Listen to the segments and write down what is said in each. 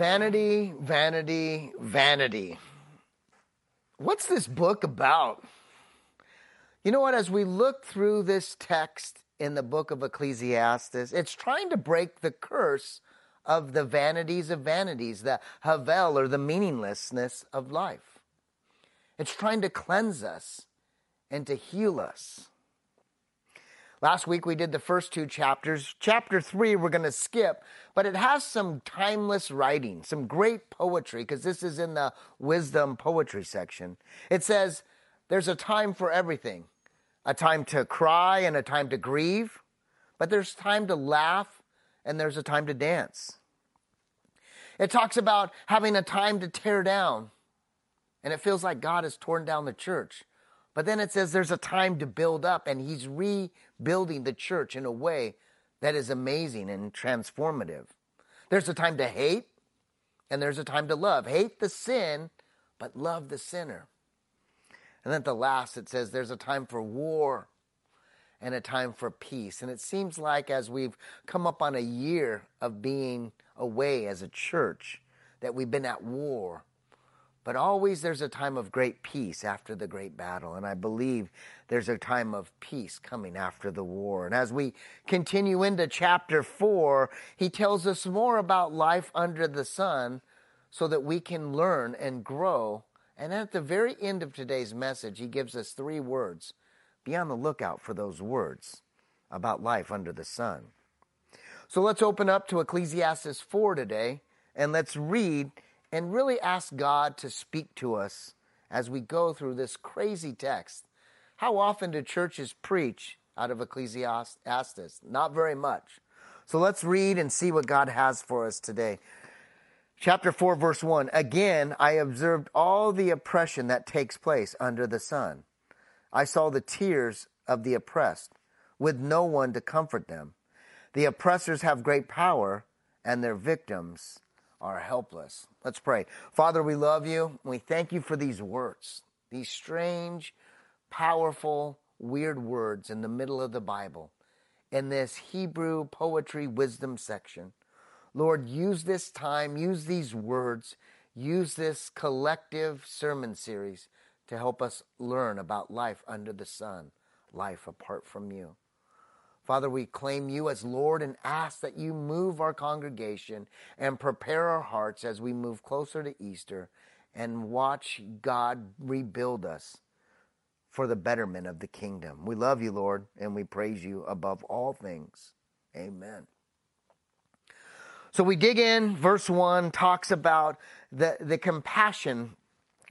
Vanity, vanity, vanity. What's this book about? You know what? As we look through this text in the book of Ecclesiastes, it's trying to break the curse of the vanities of vanities, the havel or the meaninglessness of life. It's trying to cleanse us and to heal us. Last week we did the first two chapters. Chapter three we're going to skip, but it has some timeless writing, some great poetry, because this is in the wisdom poetry section. It says, There's a time for everything a time to cry and a time to grieve, but there's time to laugh and there's a time to dance. It talks about having a time to tear down, and it feels like God has torn down the church. But then it says there's a time to build up, and He's rebuilding the church in a way that is amazing and transformative. There's a time to hate, and there's a time to love. Hate the sin, but love the sinner. And then at the last, it says there's a time for war and a time for peace. And it seems like as we've come up on a year of being away as a church, that we've been at war but always there's a time of great peace after the great battle. And I believe there's a time of peace coming after the war. And as we continue into chapter four, he tells us more about life under the sun so that we can learn and grow. And at the very end of today's message, he gives us three words. Be on the lookout for those words about life under the sun. So let's open up to Ecclesiastes 4 today and let's read and really ask God to speak to us as we go through this crazy text. How often do churches preach out of Ecclesiastes? Not very much. So let's read and see what God has for us today. Chapter 4, verse 1 Again, I observed all the oppression that takes place under the sun. I saw the tears of the oppressed, with no one to comfort them. The oppressors have great power, and their victims are helpless. Let's pray. Father, we love you. We thank you for these words, these strange, powerful, weird words in the middle of the Bible, in this Hebrew poetry wisdom section. Lord, use this time, use these words, use this collective sermon series to help us learn about life under the sun, life apart from you. Father, we claim you as Lord and ask that you move our congregation and prepare our hearts as we move closer to Easter and watch God rebuild us for the betterment of the kingdom. We love you, Lord, and we praise you above all things. Amen. So we dig in, verse 1 talks about the, the compassion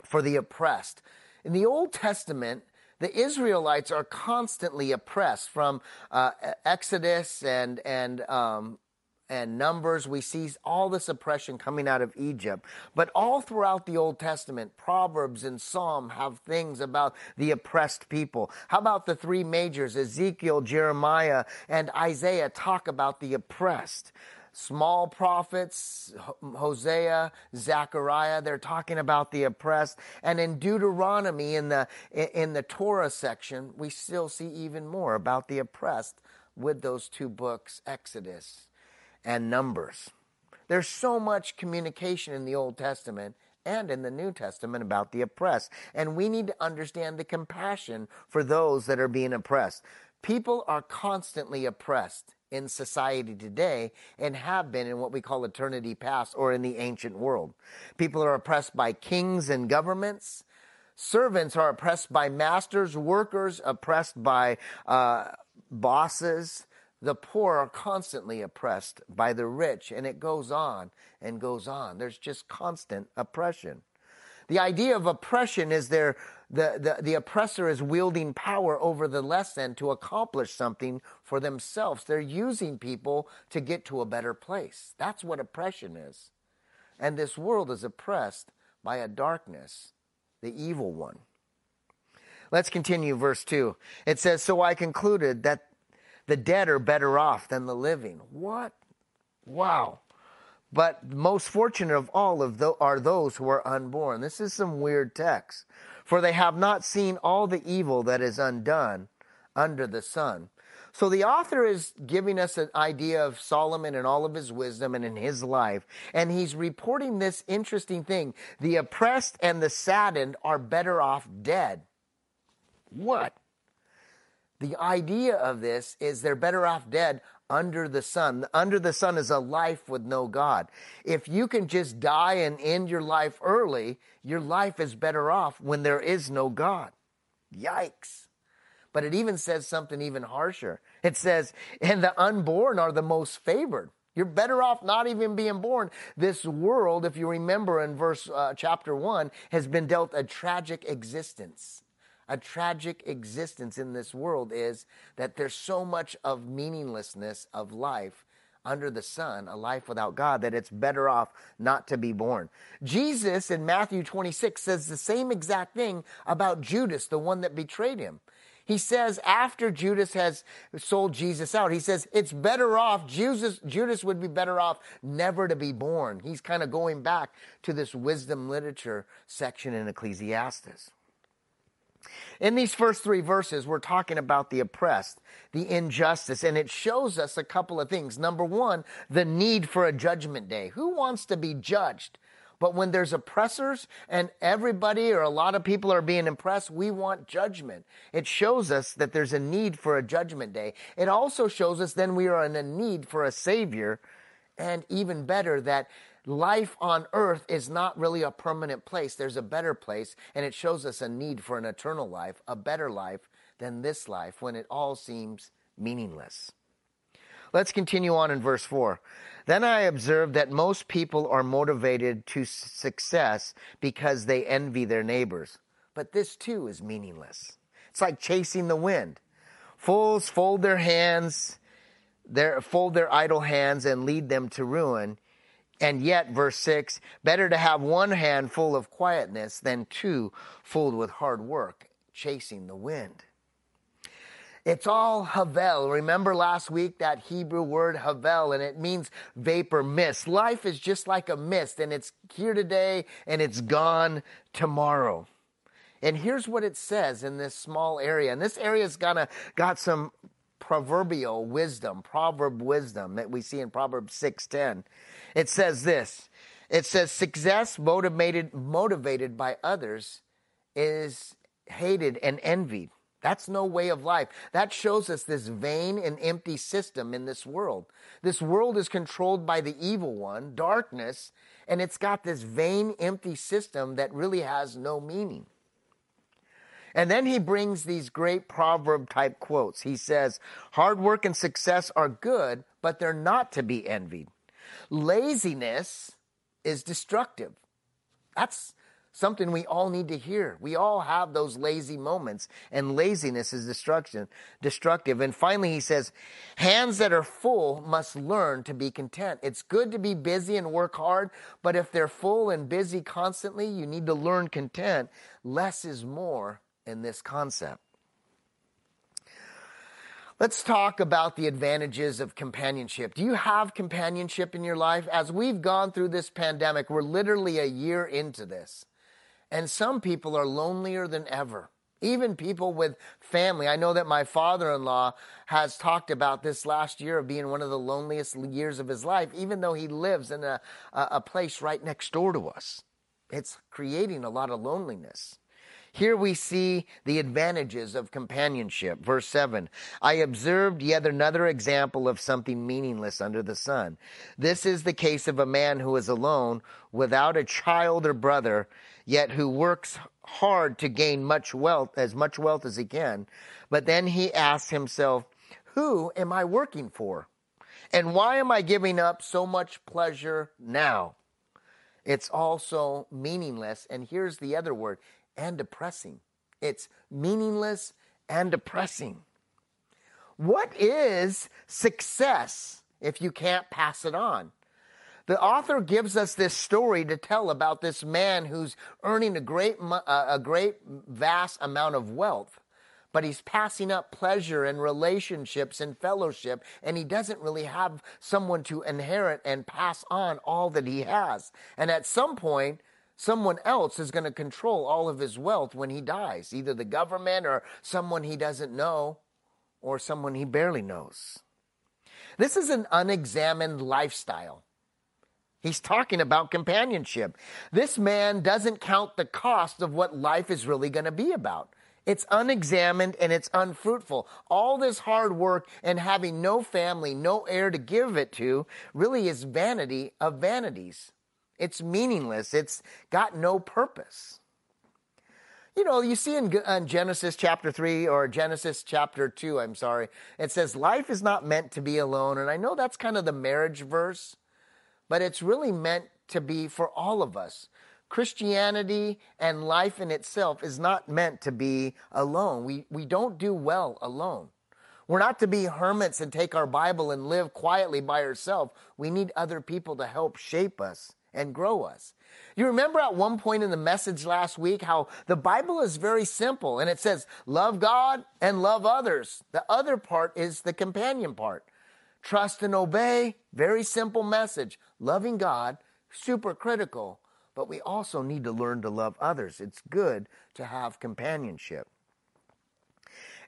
for the oppressed. In the Old Testament, the Israelites are constantly oppressed from uh, Exodus and and um, and Numbers. We see all this oppression coming out of Egypt, but all throughout the Old Testament, Proverbs and Psalm have things about the oppressed people. How about the three majors, Ezekiel, Jeremiah, and Isaiah, talk about the oppressed? Small prophets, Hosea, Zechariah, they're talking about the oppressed. And in Deuteronomy, in the, in the Torah section, we still see even more about the oppressed with those two books, Exodus and Numbers. There's so much communication in the Old Testament and in the New Testament about the oppressed. And we need to understand the compassion for those that are being oppressed. People are constantly oppressed in society today and have been in what we call eternity past or in the ancient world. People are oppressed by kings and governments. Servants are oppressed by masters, workers oppressed by uh, bosses. The poor are constantly oppressed by the rich, and it goes on and goes on. There's just constant oppression. The idea of oppression is there the, the, the oppressor is wielding power over the less than to accomplish something for themselves. They're using people to get to a better place. That's what oppression is. And this world is oppressed by a darkness, the evil one. Let's continue verse 2. It says, So I concluded that the dead are better off than the living. What? Wow. But most fortunate of all of those are those who are unborn. This is some weird text. For they have not seen all the evil that is undone under the sun. So the author is giving us an idea of Solomon and all of his wisdom and in his life. And he's reporting this interesting thing. The oppressed and the saddened are better off dead. What? The idea of this is they're better off deed under the sun. Under the sun is a life with no God. If you can just die and end your life early, your life is better off when there is no God. Yikes. But it even says something even harsher. It says, and the unborn are the most favored. You're better off not even being born. This world, if you remember in verse uh, chapter 1, has been dealt a tragic existence. A tragic existence in this world is that there's so much of meaninglessness of life under the sun, a life without God, that it's better off not to be born. Jesus in Matthew 26 says the same exact thing about Judas, the one that betrayed him. He says after Judas has sold Jesus out, he says it's better off, Judas, Judas would be better off never to be born. He's kind of going back to this wisdom literature section in Ecclesiastes. In these first three verses, we're talking about the oppressed, the injustice, and it shows us a couple of things. Number one, the need for a judgment day. Who wants to be judged? But when there's oppressors and everybody or a lot of people are being impressed, we want judgment. It shows us that there's a need for a judgment day. It also shows us then we are in a need for a savior. And even better, that life on earth is not really a permanent place. There's a better place. And it shows us a need for an eternal life, a better life than this life when it all seems meaningless. Let's continue on in verse 4. Then I observed that most people are motivated to success because they envy their neighbors. But this too is meaningless. It's like chasing the wind. Fools fold their hands, their, fold their idle hands and lead them to ruin. And yet, verse 6, better to have one hand full of quietness than two full with hard work, chasing the wind. It's all havel. Remember last week that Hebrew word havel, and it means vapor, mist. Life is just like a mist, and it's here today and it's gone tomorrow. And here's what it says in this small area. And this area's gonna got some proverbial wisdom, proverb wisdom that we see in Proverbs 6:10. It says this. It says success motivated motivated by others is hated and envied. That's no way of life. That shows us this vain and empty system in this world. This world is controlled by the evil one, darkness, and it's got this vain, empty system that really has no meaning. And then he brings these great proverb type quotes. He says, Hard work and success are good, but they're not to be envied. Laziness is destructive. That's something we all need to hear. We all have those lazy moments, and laziness is destruction, destructive. And finally, he says, hands that are full must learn to be content. It's good to be busy and work hard, but if they're full and busy constantly, you need to learn content. Less is more in this concept. Let's talk about the advantages of companionship. Do you have companionship in your life? As we've gone through this pandemic, we're literally a year into this. And some people are lonelier than ever. Even people with family. I know that my father in law has talked about this last year of being one of the loneliest years of his life, even though he lives in a, a place right next door to us. It's creating a lot of loneliness. Here we see the advantages of companionship. Verse 7 I observed yet another example of something meaningless under the sun. This is the case of a man who is alone, without a child or brother, yet who works hard to gain much wealth, as much wealth as he can. But then he asks himself, Who am I working for? And why am I giving up so much pleasure now? It's also meaningless. And here's the other word and depressing. It's meaningless and depressing. What is success if you can't pass it on? The author gives us this story to tell about this man who's earning a great, a great vast amount of wealth, but he's passing up pleasure and relationships and fellowship, and he doesn't really have someone to inherit and pass on all that he has. And at some point, someone else is going to control all of his wealth when he dies, either the government or someone he doesn't know. or someone he barely knows. This is an unexamined lifestyle. He's talking about companionship. This man doesn't count the cost of what life is really going to be about. It's unexamined and it's unfruitful. All this hard work and having no family, no heir to give it to, really is vanity of vanities. It's meaningless. It's got no purpose. You know, you see in, in, uh, Genesis chapter 3 or Genesis chapter 2, I'm sorry, it says, Life is not meant to be alone. And I know that's kind of the marriage verse, but it's really meant to be for all of us. Christianity and life in itself is not meant to be alone. We, we don't do well alone. We're not to be hermits and take our Bible and live quietly by ourselves. We need other people to help shape us and grow us. You remember at one point in the message last week how the Bible is very simple and it says, love God and love others. The other part is the companion part. Trust and obey, very simple message. Loving God, super critical, but we also need to learn to love others. It's good to have companionship.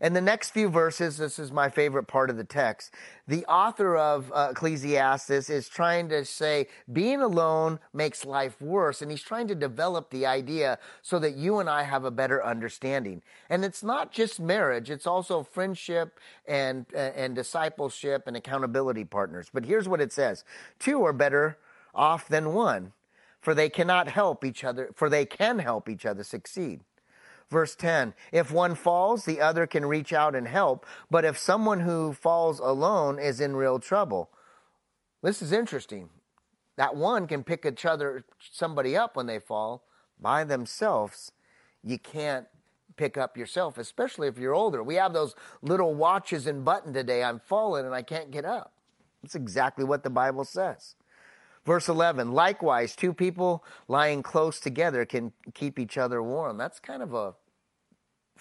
In the next few verses, this is my favorite part of the text. The author of uh, Ecclesiastes is trying to say being alone makes life worse, and he's trying to develop the idea so that you and I have a better understanding. And it's not just marriage; it's also friendship and uh, and discipleship and accountability partners. But here's what it says: two are better off than one, for they cannot help each other. For they can help each other succeed. Verse 10 If one falls, the other can reach out and help, but if someone who falls alone is in real trouble. This is interesting. That one can pick each other, somebody up when they fall by themselves. You can't pick up yourself, especially if you're older. We have those little watches and button today. I'm falling and I can't get up. That's exactly what the Bible says. Verse 11, likewise, two people lying close together can keep each other warm. That's kind of a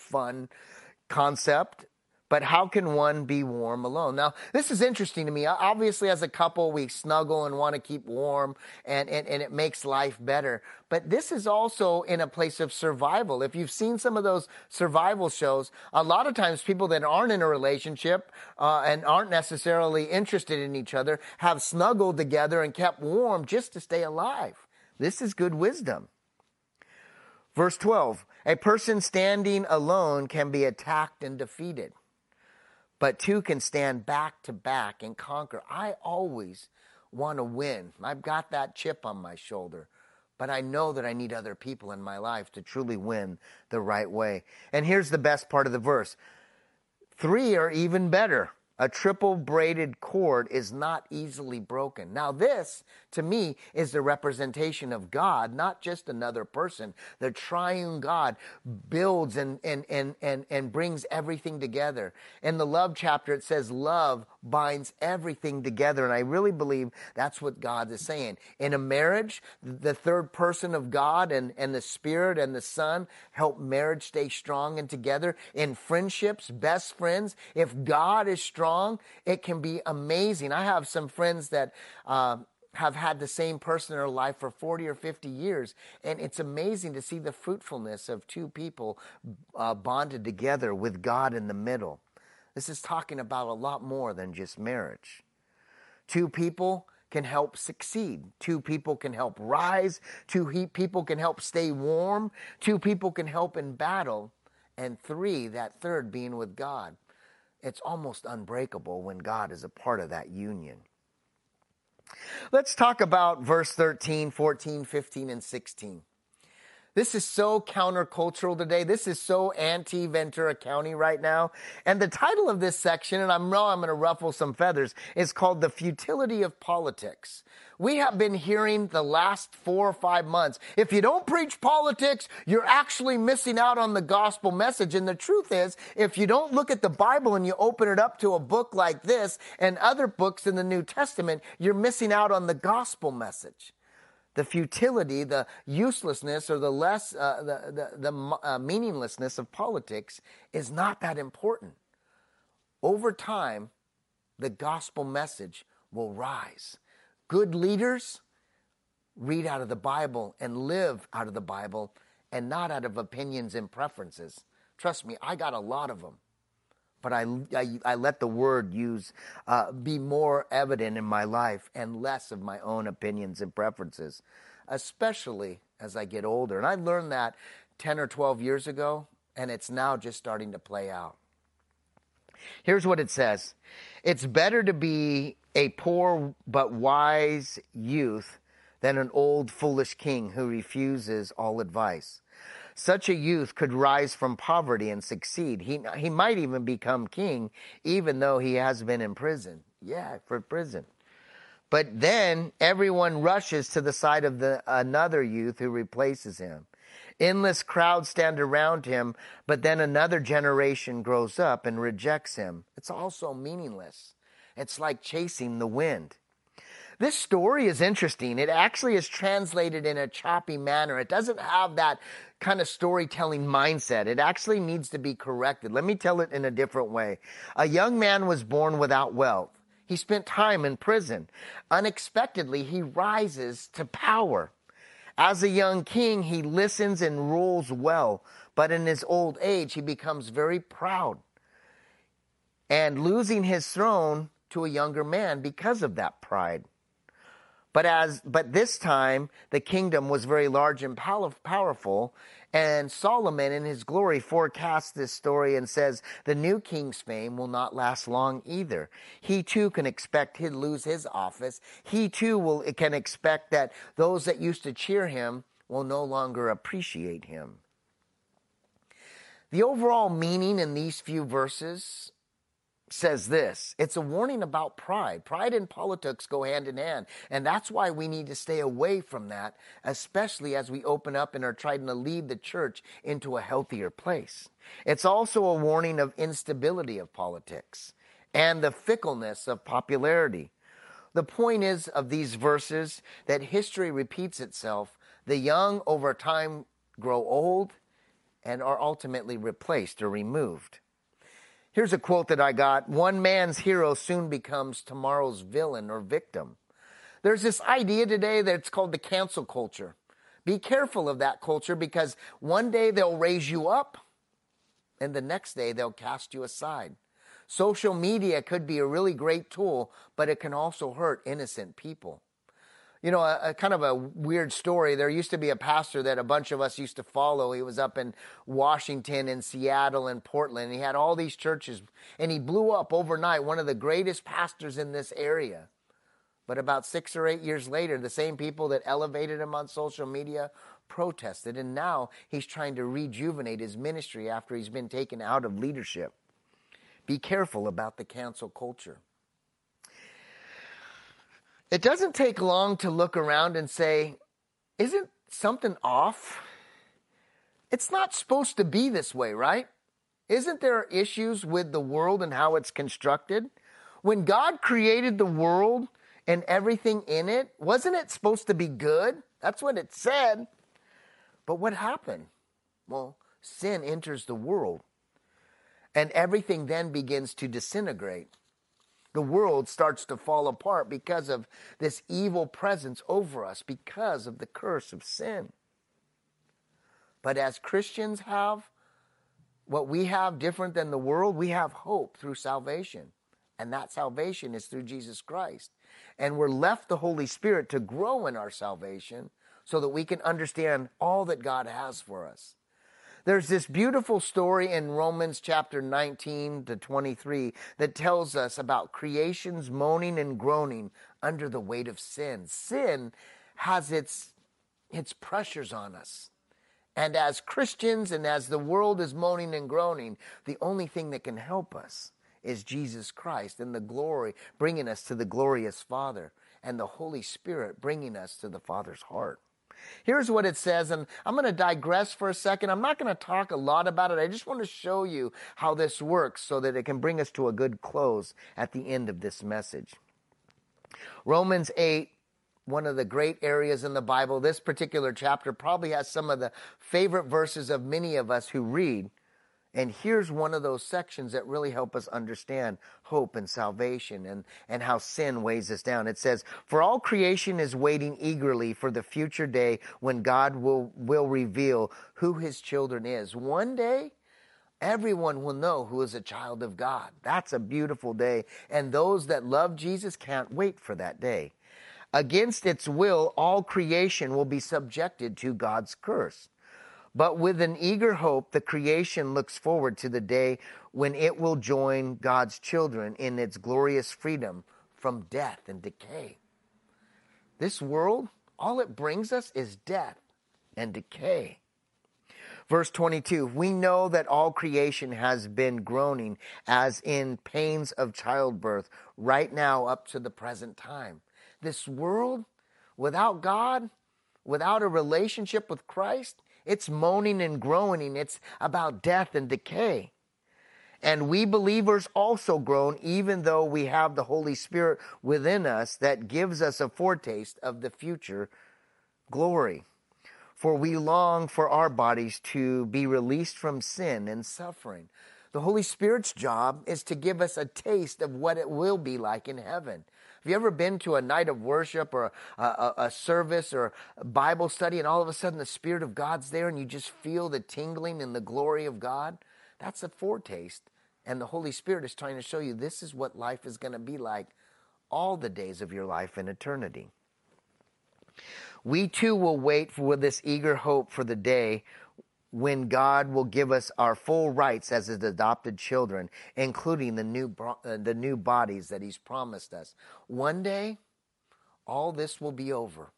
fun concept. But how can one be warm alone? Now, this is interesting to me. Obviously, as a couple, we snuggle and want to keep warm, and, and, and it makes life better. But this is also in a place of survival. If you've seen some of those survival shows, a lot of times people that aren't in a relationship uh, and aren't necessarily interested in each other have snuggled together and kept warm just to stay alive. This is good wisdom. Verse 12 A person standing alone can be attacked and defeated, but two can stand back to back and conquer. I always want to win. I've got that chip on my shoulder, but I know that I need other people in my life to truly win the right way. And here's the best part of the verse three are even better a triple braided cord is not easily broken. Now, this, to me, is the representation of God, not just another person. The triune God builds and, and, and, and, and brings everything together. In the love chapter, it says love binds everything together. And I really believe that's what God is saying. In a marriage, the third person of God and, and the Spirit and the Son help marriage stay strong and together. In friendships, best friends, if God is strong, it can be amazing. I have some friends that, uh, have had the same person in their life for 40 or 50 years. And it's amazing to see the fruitfulness of two people uh, bonded together with God in the middle. This is talking about a lot more than just marriage. Two people can help succeed. Two people can help rise. Two people can help stay warm. Two people can help in battle. And three, that third being with God. It's almost unbreakable when God is a part of that union. Let's talk about verse 13, 14, 15, and 16. This is so countercultural today. This is so anti Ventura County right now. And the title of this section, and I know I'm going to ruffle some feathers, is called The Futility of Politics. We have been hearing the last four or five months. If you don't preach politics, you're actually missing out on the gospel message. And the truth is, if you don't look at the Bible and you open it up to a book like this and other books in the New Testament, you're missing out on the gospel message the futility, the uselessness, or the less, uh, the, the, the uh, meaninglessness of politics is not that important. Over time, the gospel message will rise. Good leaders read out of the Bible and live out of the Bible and not out of opinions and preferences. Trust me, I got a lot of them. But I, I, I let the word use uh, be more evident in my life and less of my own opinions and preferences, especially as I get older. And I learned that 10 or 12 years ago, and it's now just starting to play out. Here's what it says It's better to be a poor but wise youth than an old foolish king who refuses all advice. Such a youth could rise from poverty and succeed. He, he might even become king, even though he has been in prison. Yeah, for prison. But then everyone rushes to the side of the, another youth who replaces him. Endless crowds stand around him, but then another generation grows up and rejects him. It's all so meaningless. It's like chasing the wind. This story is interesting. It actually is translated in a choppy manner. It doesn't have that kind of storytelling mindset. It actually needs to be corrected. Let me tell it in a different way. A young man was born without wealth. He spent time in prison. Unexpectedly, he rises to power. As a young king, he listens and rules well, but in his old age, he becomes very proud and losing his throne to a younger man because of that pride. But as but this time the kingdom was very large and powerful, and Solomon in his glory forecasts this story and says the new king's fame will not last long either. He too can expect he'd lose his office. He too will can expect that those that used to cheer him will no longer appreciate him. The overall meaning in these few verses says this it's a warning about pride. Pride and politics go hand in hand. And that's why we need to stay away from that, especially as we open up and are trying to lead the church into a healthier place. It's also a warning of instability of politics and the fickleness of popularity. The point is of these verses that history repeats itself. The young over time grow old and are ultimately replaced or removed. Here's a quote that I got One man's hero soon becomes tomorrow's villain or victim. There's this idea today that it's called the cancel culture. Be careful of that culture because one day they'll raise you up and the next day they'll cast you aside. Social media could be a really great tool, but it can also hurt innocent people you know, a, a, kind of a weird story. There used to be a pastor that a bunch of us used to follow. He was up in Washington and Seattle and Portland. He had all these churches and he blew up overnight, one of the greatest pastors in this area. But about six or eight years later, the same people that elevated him on social media protested. And now he's trying to rejuvenate his ministry after he's been taken out of leadership. Be careful about the cancel culture. It doesn't take long to look around and say, isn't something off? It's not supposed to be this way, right? Isn't there issues with the world and how it's constructed? When God created the world and everything in it, wasn't it supposed to be good? That's what it said. But what happened? Well, sin enters the world, and everything then begins to disintegrate the world starts to fall apart because of this evil presence over us, because of the curse of sin. But as Christians have, what we have different than the world, we have hope through salvation. And that salvation is through Jesus Christ. And we're left the Holy Spirit to grow in our salvation so that we can understand all that God has for us. There's this beautiful story in Romans chapter 19 to 23 that tells us about creation's moaning and groaning under the weight of sin. Sin has its, its pressures on us. And as Christians and as the world is moaning and groaning, the only thing that can help us is Jesus Christ and the glory, bringing us to the glorious Father, and the Holy Spirit bringing us to the Father's heart. Here's what it says, and I'm going to digress for a second. I'm not going to talk a lot about it. I just want to show you how this works so that it can bring us to a good close at the end of this message. Romans 8 one of the great areas in the Bible. This particular chapter probably has some of the favorite verses of many of us who read. And here's one of those sections that really help us understand hope and salvation and, and how sin weighs us down. It says, For all creation is waiting eagerly for the future day when God will, will reveal who his children is. One day, Everyone will know who is a child of God. That's a beautiful day. And those that love Jesus can't wait for that day. Against its will, all creation will be subjected to God's curse. But with an eager hope, the creation looks forward to the day when it will join God's children in its glorious freedom from death and decay. This world, all it brings us is death and decay. Verse 22 We know that all creation has been groaning as in pains of childbirth right now up to the present time. This world, without God, without a relationship with Christ, it's moaning and groaning. It's about death and decay. And we believers also groan, even though we have the Holy Spirit within us that gives us a foretaste of the future glory. For we long for our bodies to be released from sin and suffering. The Holy Spirit's job is to give us a taste of what it will be like in heaven. Have you ever been to a night of worship or a, a, a, service or Bible study and all of a sudden the Spirit of God's there and you just feel the tingling and the glory of God? That's a foretaste. And the Holy Spirit is trying to show you this is what life is going to be like all the days of your life in eternity. We too will wait for this eager hope for the day when God will give us our full rights as his adopted children, including the new, uh, the new bodies that he's promised us. One day, all this will be over.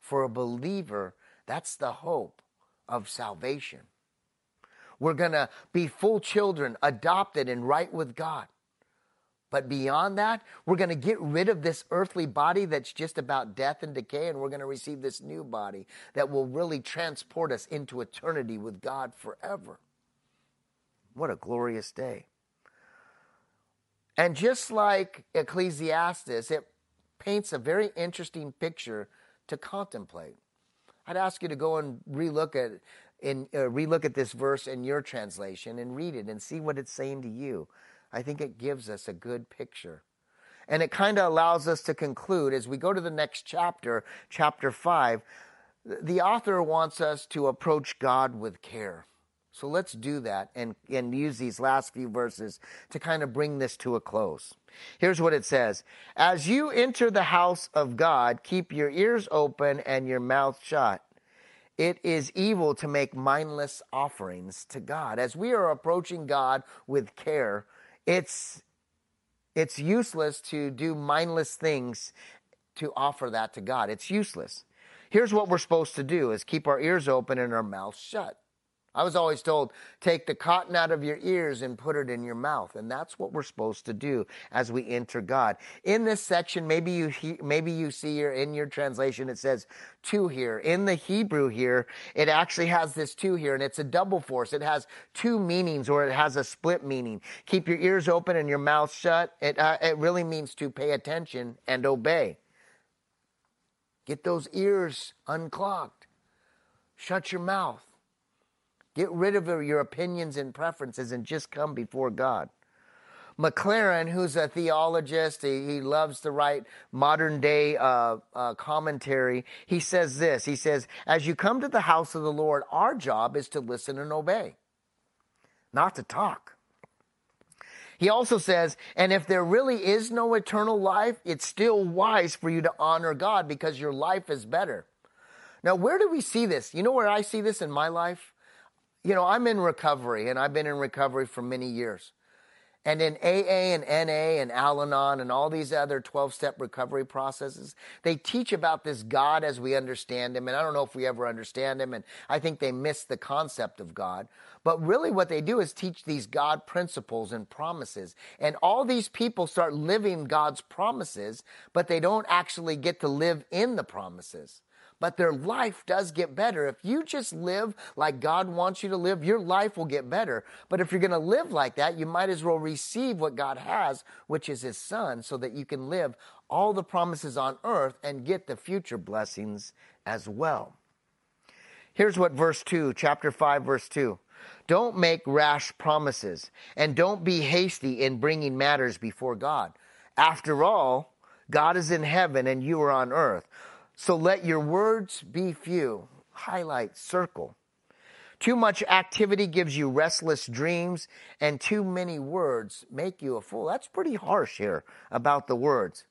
For a believer, that's the hope of salvation. We're going to be full children, adopted and right with God. But beyond that, we're going to get rid of this earthly body that's just about death and decay, and we're going to receive this new body that will really transport us into eternity with God forever. What a glorious day. And just like Ecclesiastes, it paints a very interesting picture to contemplate. I'd ask you to go and relook at in uh, relook at this verse in your translation and read it and see what it's saying to you. I think it gives us a good picture. And it kind of allows us to conclude as we go to the next chapter, chapter 5, the author wants us to approach God with care. So let's do that and, and use these last few verses to kind of bring this to a close. Here's what it says As you enter the house of God, keep your ears open and your mouth shut. It is evil to make mindless offerings to God. As we are approaching God with care, it's it's useless to do mindless things to offer that to God. It's useless. Here's what we're supposed to do is keep our ears open and our mouths shut. I was always told, take the cotton out of your ears and put it in your mouth. And that's what we're supposed to do as we enter God. In this section, maybe you, he, maybe you see here in your translation, it says two here. In the Hebrew here, it actually has this two here and it's a double force. It has two meanings or it has a split meaning. Keep your ears open and your mouth shut. It, uh, it really means to pay attention and obey. Get those ears unclogged. Shut your mouth. Get rid of your opinions and preferences and just come before God. McLaren, who's a theologist, he, he loves to write modern day uh, uh, commentary. He says this He says, As you come to the house of the Lord, our job is to listen and obey, not to talk. He also says, and if there really is no eternal life, it's still wise for you to honor God because your life is better. Now, where do we see this? You know where I see this in my life? You know, I'm in recovery and I've been in recovery for many years. And in AA and NA and Al Anon and all these other 12 step recovery processes, they teach about this God as we understand Him. And I don't know if we ever understand Him. And I think they miss the concept of God. But really, what they do is teach these God principles and promises. And all these people start living God's promises, but they don't actually get to live in the promises but their life does get better. If you just live like God wants you to live, your life will get better. But if you're going to live like that, you might as well receive what God has, which is His Son, so that you can live all the promises on earth and get the future blessings as well. Here's what verse 2, chapter 5, verse 2. Don't make rash promises, and don't be hasty in bringing matters before God. After all, God is in heaven and you are on earth. So let your words be few. Highlight, circle. Too much activity gives you restless dreams, and too many words make you a fool. That's pretty harsh here about the words.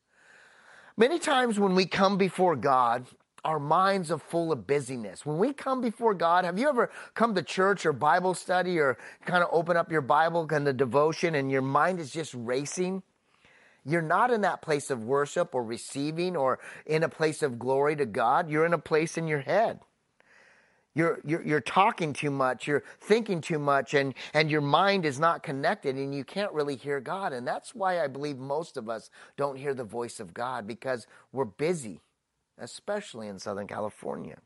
Many times when we come before God, our minds are full of busyness. When we come before God, have you ever come to church or Bible study or kind of open up your Bible and the devotion and your mind is just racing? You're not in that place of worship or receiving or in a place of glory to God. You're in a place in your head. You're, you're, you're talking too much, you're thinking too much, and, and your mind is not connected, and you can't really hear God. And that's why I believe most of us don't hear the voice of God because we're busy, especially in Southern California.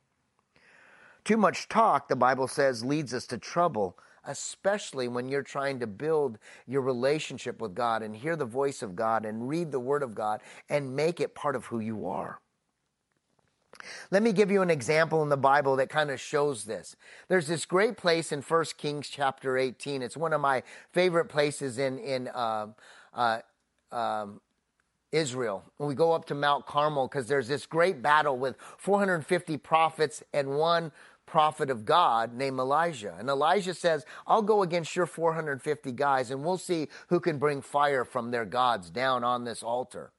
Too much talk, the Bible says, leads us to trouble, especially when you're trying to build your relationship with God and hear the voice of God and read the Word of God and make it part of who you are. Let me give you an example in the Bible that kind of shows this. There's this great place in 1 Kings chapter 18. It's one of my favorite places in, in uh, uh, um, Israel. When we go up to Mount Carmel, because there's this great battle with 450 prophets and one prophet of God named Elijah. And Elijah says, I'll go against your 450 guys and we'll see who can bring fire from their gods down on this altar.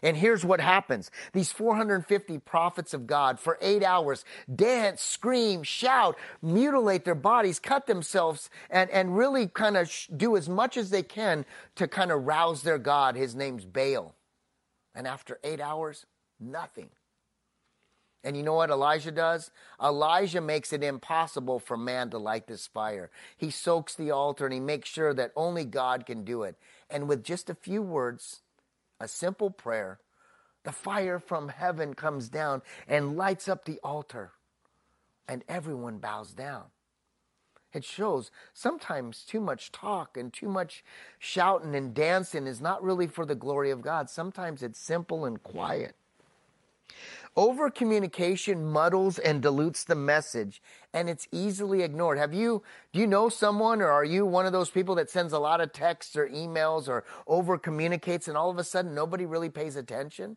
And here's what happens. These 450 prophets of God for eight hours dance, scream, shout, mutilate their bodies, cut themselves, and, and really kind of sh- do as much as they can to kind of rouse their God. His name's Baal. And after eight hours, nothing. And you know what Elijah does? Elijah makes it impossible for man to light this fire. He soaks the altar and he makes sure that only God can do it. And with just a few words, a simple prayer, the fire from heaven comes down and lights up the altar, and everyone bows down. It shows sometimes too much talk and too much shouting and dancing is not really for the glory of God. Sometimes it's simple and quiet. Over communication muddles and dilutes the message and it's easily ignored. Have you, do you know someone or are you one of those people that sends a lot of texts or emails or over communicates and all of a sudden nobody really pays attention?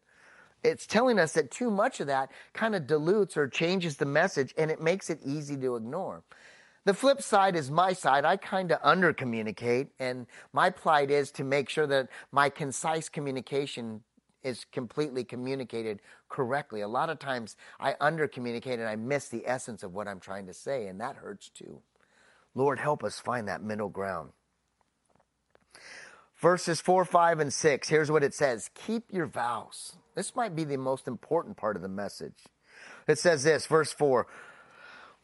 It's telling us that too much of that kind of dilutes or changes the message and it makes it easy to ignore. The flip side is my side. I kind of under communicate, and my plight is to make sure that my concise communication is completely communicated correctly. A lot of times I under communicate and I miss the essence of what I'm trying to say, and that hurts too. Lord, help us find that middle ground. Verses 4, 5, and 6, here's what it says Keep your vows. This might be the most important part of the message. It says this, verse 4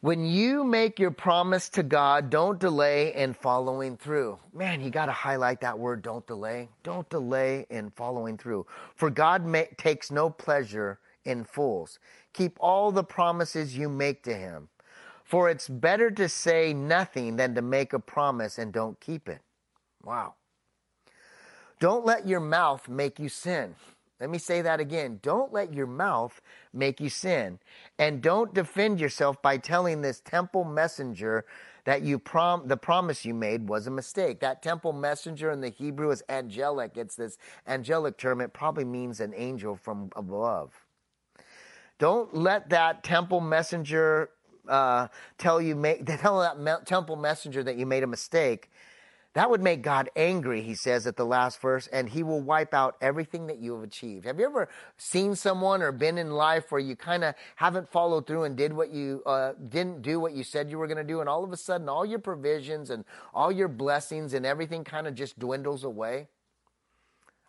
when you make your promise to God, don't delay in following through. Man, you got to highlight that word, don't delay. Don't delay in following through. For God takes no pleasure in fools. Keep all the promises you make to Him. For it's better to say nothing than to make a promise and don't keep it. Wow. Don't let your mouth make you sin. Let me say that again. Don't let your mouth make you sin. And don't defend yourself by telling this temple messenger that you prom- the promise you made was a mistake. That temple messenger in the Hebrew is angelic. It's this angelic term. It probably means an angel from above. Don't let that temple messenger uh, tell you make tell that me- temple messenger that you made a mistake that would make God angry, he says at the last verse, and he will wipe out everything that you have achieved. Have you ever seen someone or been in life where you kind of haven't followed through and did what you uh, didn't do what you said you were going to do, and all of a sudden all your provisions and all your blessings and everything kind of just dwindles away?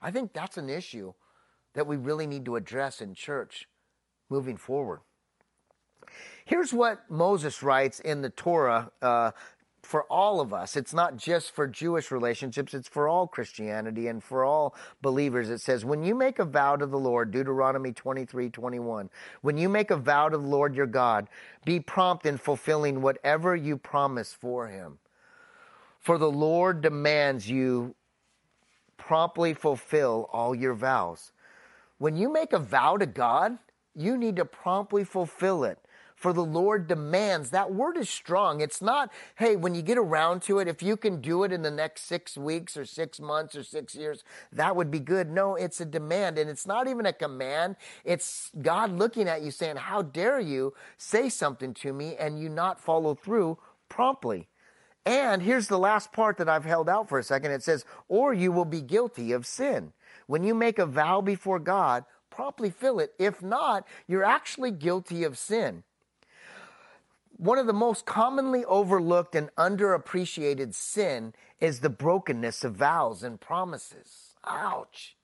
I think that's an issue that we really need to address in church moving forward. Here's what Moses writes in the Torah, uh, for all of us. It's not just for Jewish relationships, it's for all Christianity and for all believers. It says, When you make a vow to the Lord, Deuteronomy 23 21, when you make a vow to the Lord your God, be prompt in fulfilling whatever you promise for him. For the Lord demands you promptly fulfill all your vows. When you make a vow to God, you need to promptly fulfill it for the Lord demands. That word is strong. It's not, hey, when you get around to it, if you can do it in the next six weeks or six months or six years, that would be good. No, it's a demand. And it's not even a command. It's God looking at you saying, how dare you say something to me and you not follow through promptly. And here's the last part that I've held out for a second. It says, or you will be guilty of sin. When you make a vow before God, promptly fill it. If not, you're actually guilty of sin. One of the most commonly overlooked and underappreciated sin is the brokenness of vows and promises. Ouch.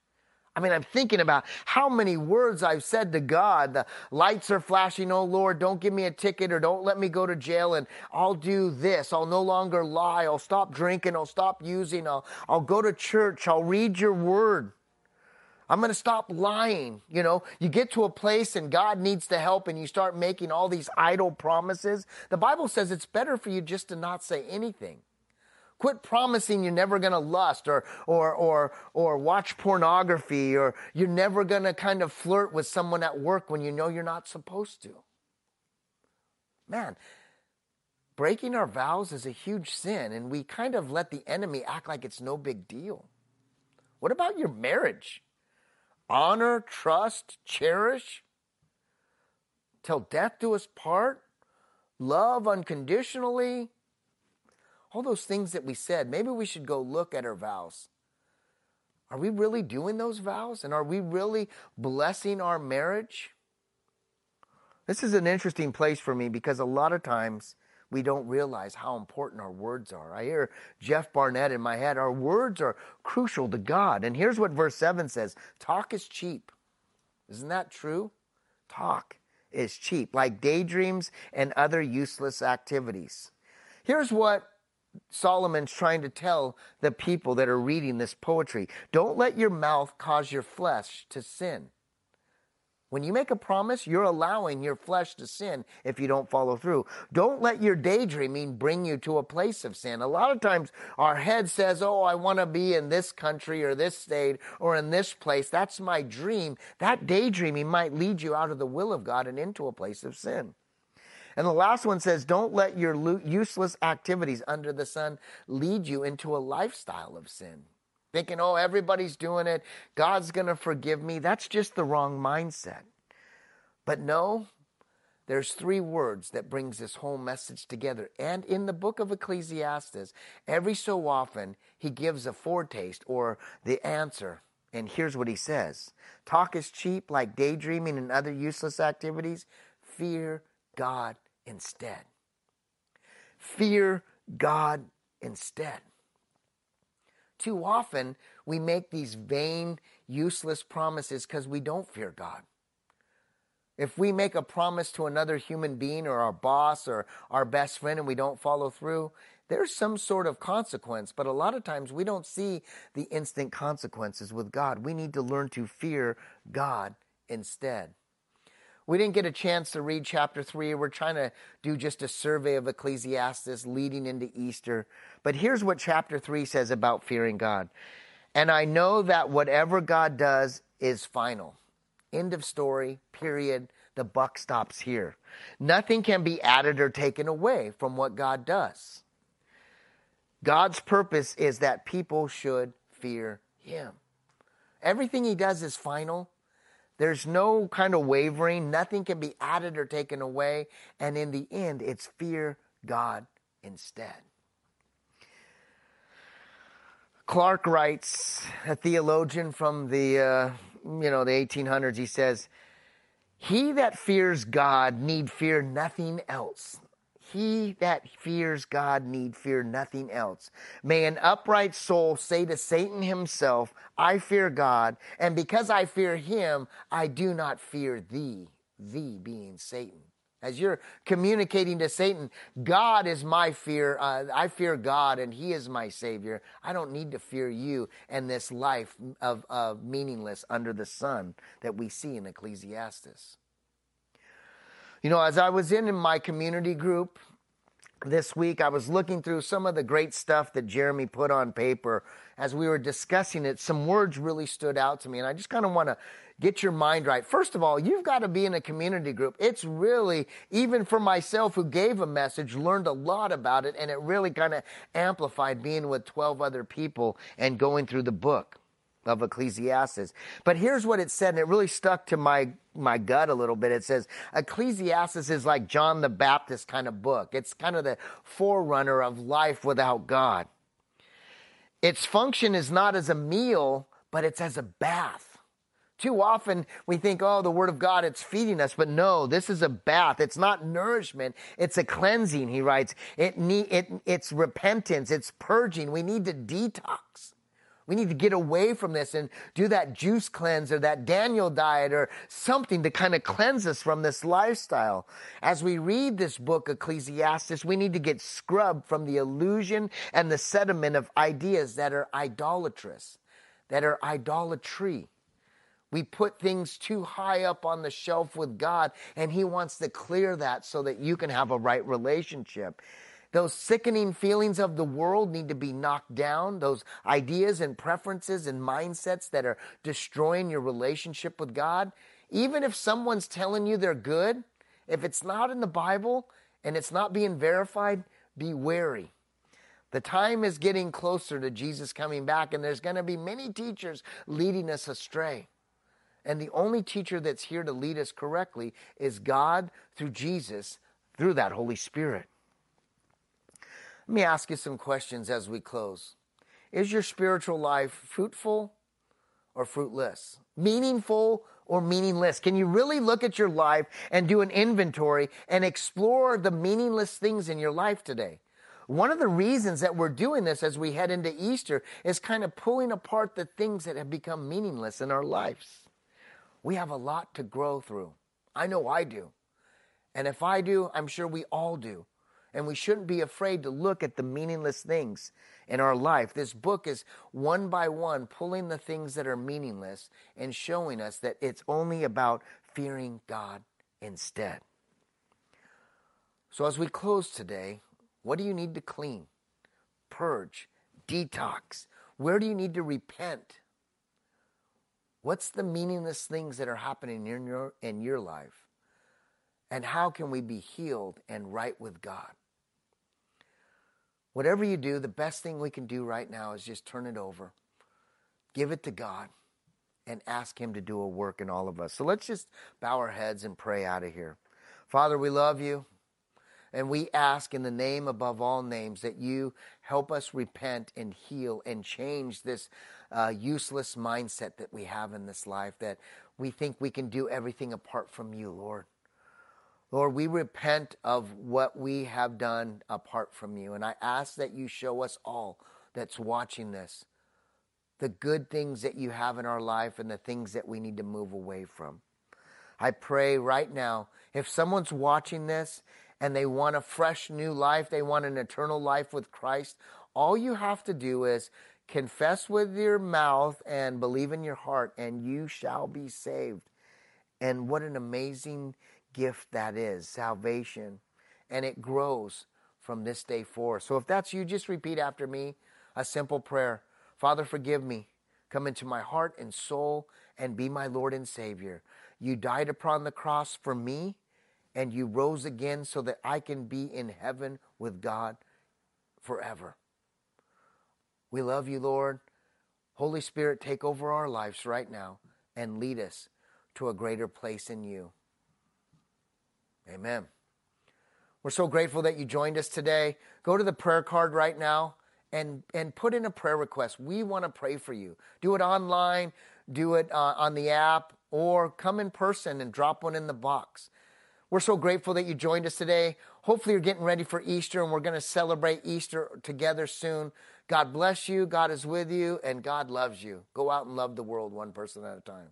I mean, I'm thinking about how many words I've said to God. The lights are flashing. Oh Lord, don't give me a ticket or don't let me go to jail and I'll do this. I'll no longer lie. I'll stop drinking. I'll stop using. I'll, I'll go to church. I'll read your word. I'm going to stop lying. You know, you get to a place and God needs to help and you start making all these idle promises. The Bible says it's better for you just to not say anything. Quit promising you're never going to lust or, or, or, or watch pornography or you're never going to kind of flirt with someone at work when you know you're not supposed to. Man, breaking our vows is a huge sin and we kind of let the enemy act like it's no big deal. What about your marriage? Honor, trust, cherish, till death do us part, love unconditionally all those things that we said, maybe we should go look at our vows. Are we really doing those vows? And are we really blessing our marriage? This is an interesting place for me because a lot of times we don't realize how important our words are. I hear Jeff Barnett in my head. Our words are crucial to God. And here's what verse 7 says Talk is cheap. Isn't that true? Talk is cheap, like daydreams and other useless activities. Here's what Solomon's trying to tell the people that are reading this poetry. Don't let your mouth cause your flesh to sin. When you make a promise, you're allowing your flesh to sin if you don't follow through. Don't let your daydreaming bring you to a place of sin. A lot of times our head says, Oh, I want to be in this country or this state or in this place. That's my dream. That daydreaming might lead you out of the will of God and into a place of sin. And the last one says, don't let your useless activities under the sun lead you into a lifestyle of sin. Thinking, oh, everybody's doing it. God's going to forgive me. That's just the wrong mindset. But no, there's three words that brings this whole message together. And in the book of Ecclesiastes, every so often, he gives a foretaste or the answer. And here's what he says Talk is cheap like daydreaming and other useless activities. Fear God instead. Fear God instead. Too often, we make these vain, useless promises because we don't fear God. If we make a promise to another human being or our boss or our best friend and we don't follow through, there's some sort of consequence, but a lot of times we don't see the instant consequences with God. We need to learn to fear God instead. We didn't get a chance to read chapter 3. We're trying to do just a survey of Ecclesiastes leading into Easter. But here's what chapter 3 says about fearing God. And I know that whatever God does is final. End of story, period. The buck stops here. Nothing can be added or taken away from what God does. God's purpose is that people should fear Him. Everything He does is final. There's no kind of wavering. Nothing can be added or taken away. And in the end, it's fear God instead. Clarke writes, a theologian from the, uh, you know, the 1800s, he says, he that fears God need fear nothing else. He that fears God need fear nothing else. May an upright soul say to Satan himself, I fear God, and because I fear him, I do not fear thee, thee being Satan. As you're communicating to Satan, God is my fear. Uh, I fear God and He is my Savior. I don't need to fear you and this life of, of meaningless under the sun that we see in Ecclesiastes. You know, as I was in, in my community group this week, I was looking through some of the great stuff that Jeremy put on paper. As we were discussing it, some words really stood out to me, and I just kind of want to get your mind right. First of all, you've got to be in a community group. It's really, even for myself who gave a message, learned a lot about it, and it really kind of amplified being with 12 other people and going through the book. Of Ecclesiastes. But here's what it said, and it really stuck to my, my gut a little bit. It says, Ecclesiastes is like John the Baptist kind of book. It's kind of the forerunner of life without God. Its function is not as a meal, but it's as a bath. Too often we think, oh, the Word of God, it's feeding us. But no, this is a bath. It's not nourishment. It's a cleansing, he writes. It need, it, it's repentance. It's purging. We need to detox. We need to get away from this and do that juice cleanse or that Daniel diet or something to kind of cleanse us from this lifestyle. As we read this book, Ecclesiastes, we need to get scrubbed from the illusion and the sediment of ideas that are idolatrous, that are idolatry. We put things too high up on the shelf with God, and He wants to clear that so that you can have a right relationship. Those sickening feelings of the world need to be knocked down. Those ideas and preferences and mindsets that are destroying your relationship with God. Even if someone's telling you they're good, if it's not in the Bible and it's not being verified, be wary. The time is getting closer to Jesus coming back, and there's going to be many teachers leading us astray. And the only teacher that's here to lead us correctly is God through Jesus, through that Holy Spirit. Let me ask you some questions as we close. Is your spiritual life fruitful or fruitless? Meaningful or meaningless? Can you really look at your life and do an inventory and explore the meaningless things in your life today? One of the reasons that we're doing this as we head into Easter is kind of pulling apart the things that have become meaningless in our lives. We have a lot to grow through. I know I do. And if I do, I'm sure we all do. And we shouldn't be afraid to look at the meaningless things in our life. This book is one by one pulling the things that are meaningless and showing us that it's only about fearing God instead. So, as we close today, what do you need to clean, purge, detox? Where do you need to repent? What's the meaningless things that are happening in your, in your life? And how can we be healed and right with God? Whatever you do, the best thing we can do right now is just turn it over, give it to God, and ask Him to do a work in all of us. So let's just bow our heads and pray out of here. Father, we love you. And we ask in the name above all names that you help us repent and heal and change this uh, useless mindset that we have in this life that we think we can do everything apart from you, Lord. Lord, we repent of what we have done apart from you. And I ask that you show us all that's watching this the good things that you have in our life and the things that we need to move away from. I pray right now, if someone's watching this and they want a fresh new life, they want an eternal life with Christ, all you have to do is confess with your mouth and believe in your heart, and you shall be saved. And what an amazing gift that is salvation. And it grows from this day forth. So if that's you, just repeat after me a simple prayer Father, forgive me. Come into my heart and soul and be my Lord and Savior. You died upon the cross for me, and you rose again so that I can be in heaven with God forever. We love you, Lord. Holy Spirit, take over our lives right now and lead us to a greater place in you. Amen. We're so grateful that you joined us today. Go to the prayer card right now and, and put in a prayer request. We want to pray for you. Do it online, do it uh, on the app, or come in person and drop one in the box. We're so grateful that you joined us today. Hopefully, you're getting ready for Easter, and we're going to celebrate Easter together soon. God bless you, God is with you, and God loves you. Go out and love the world one person at a time.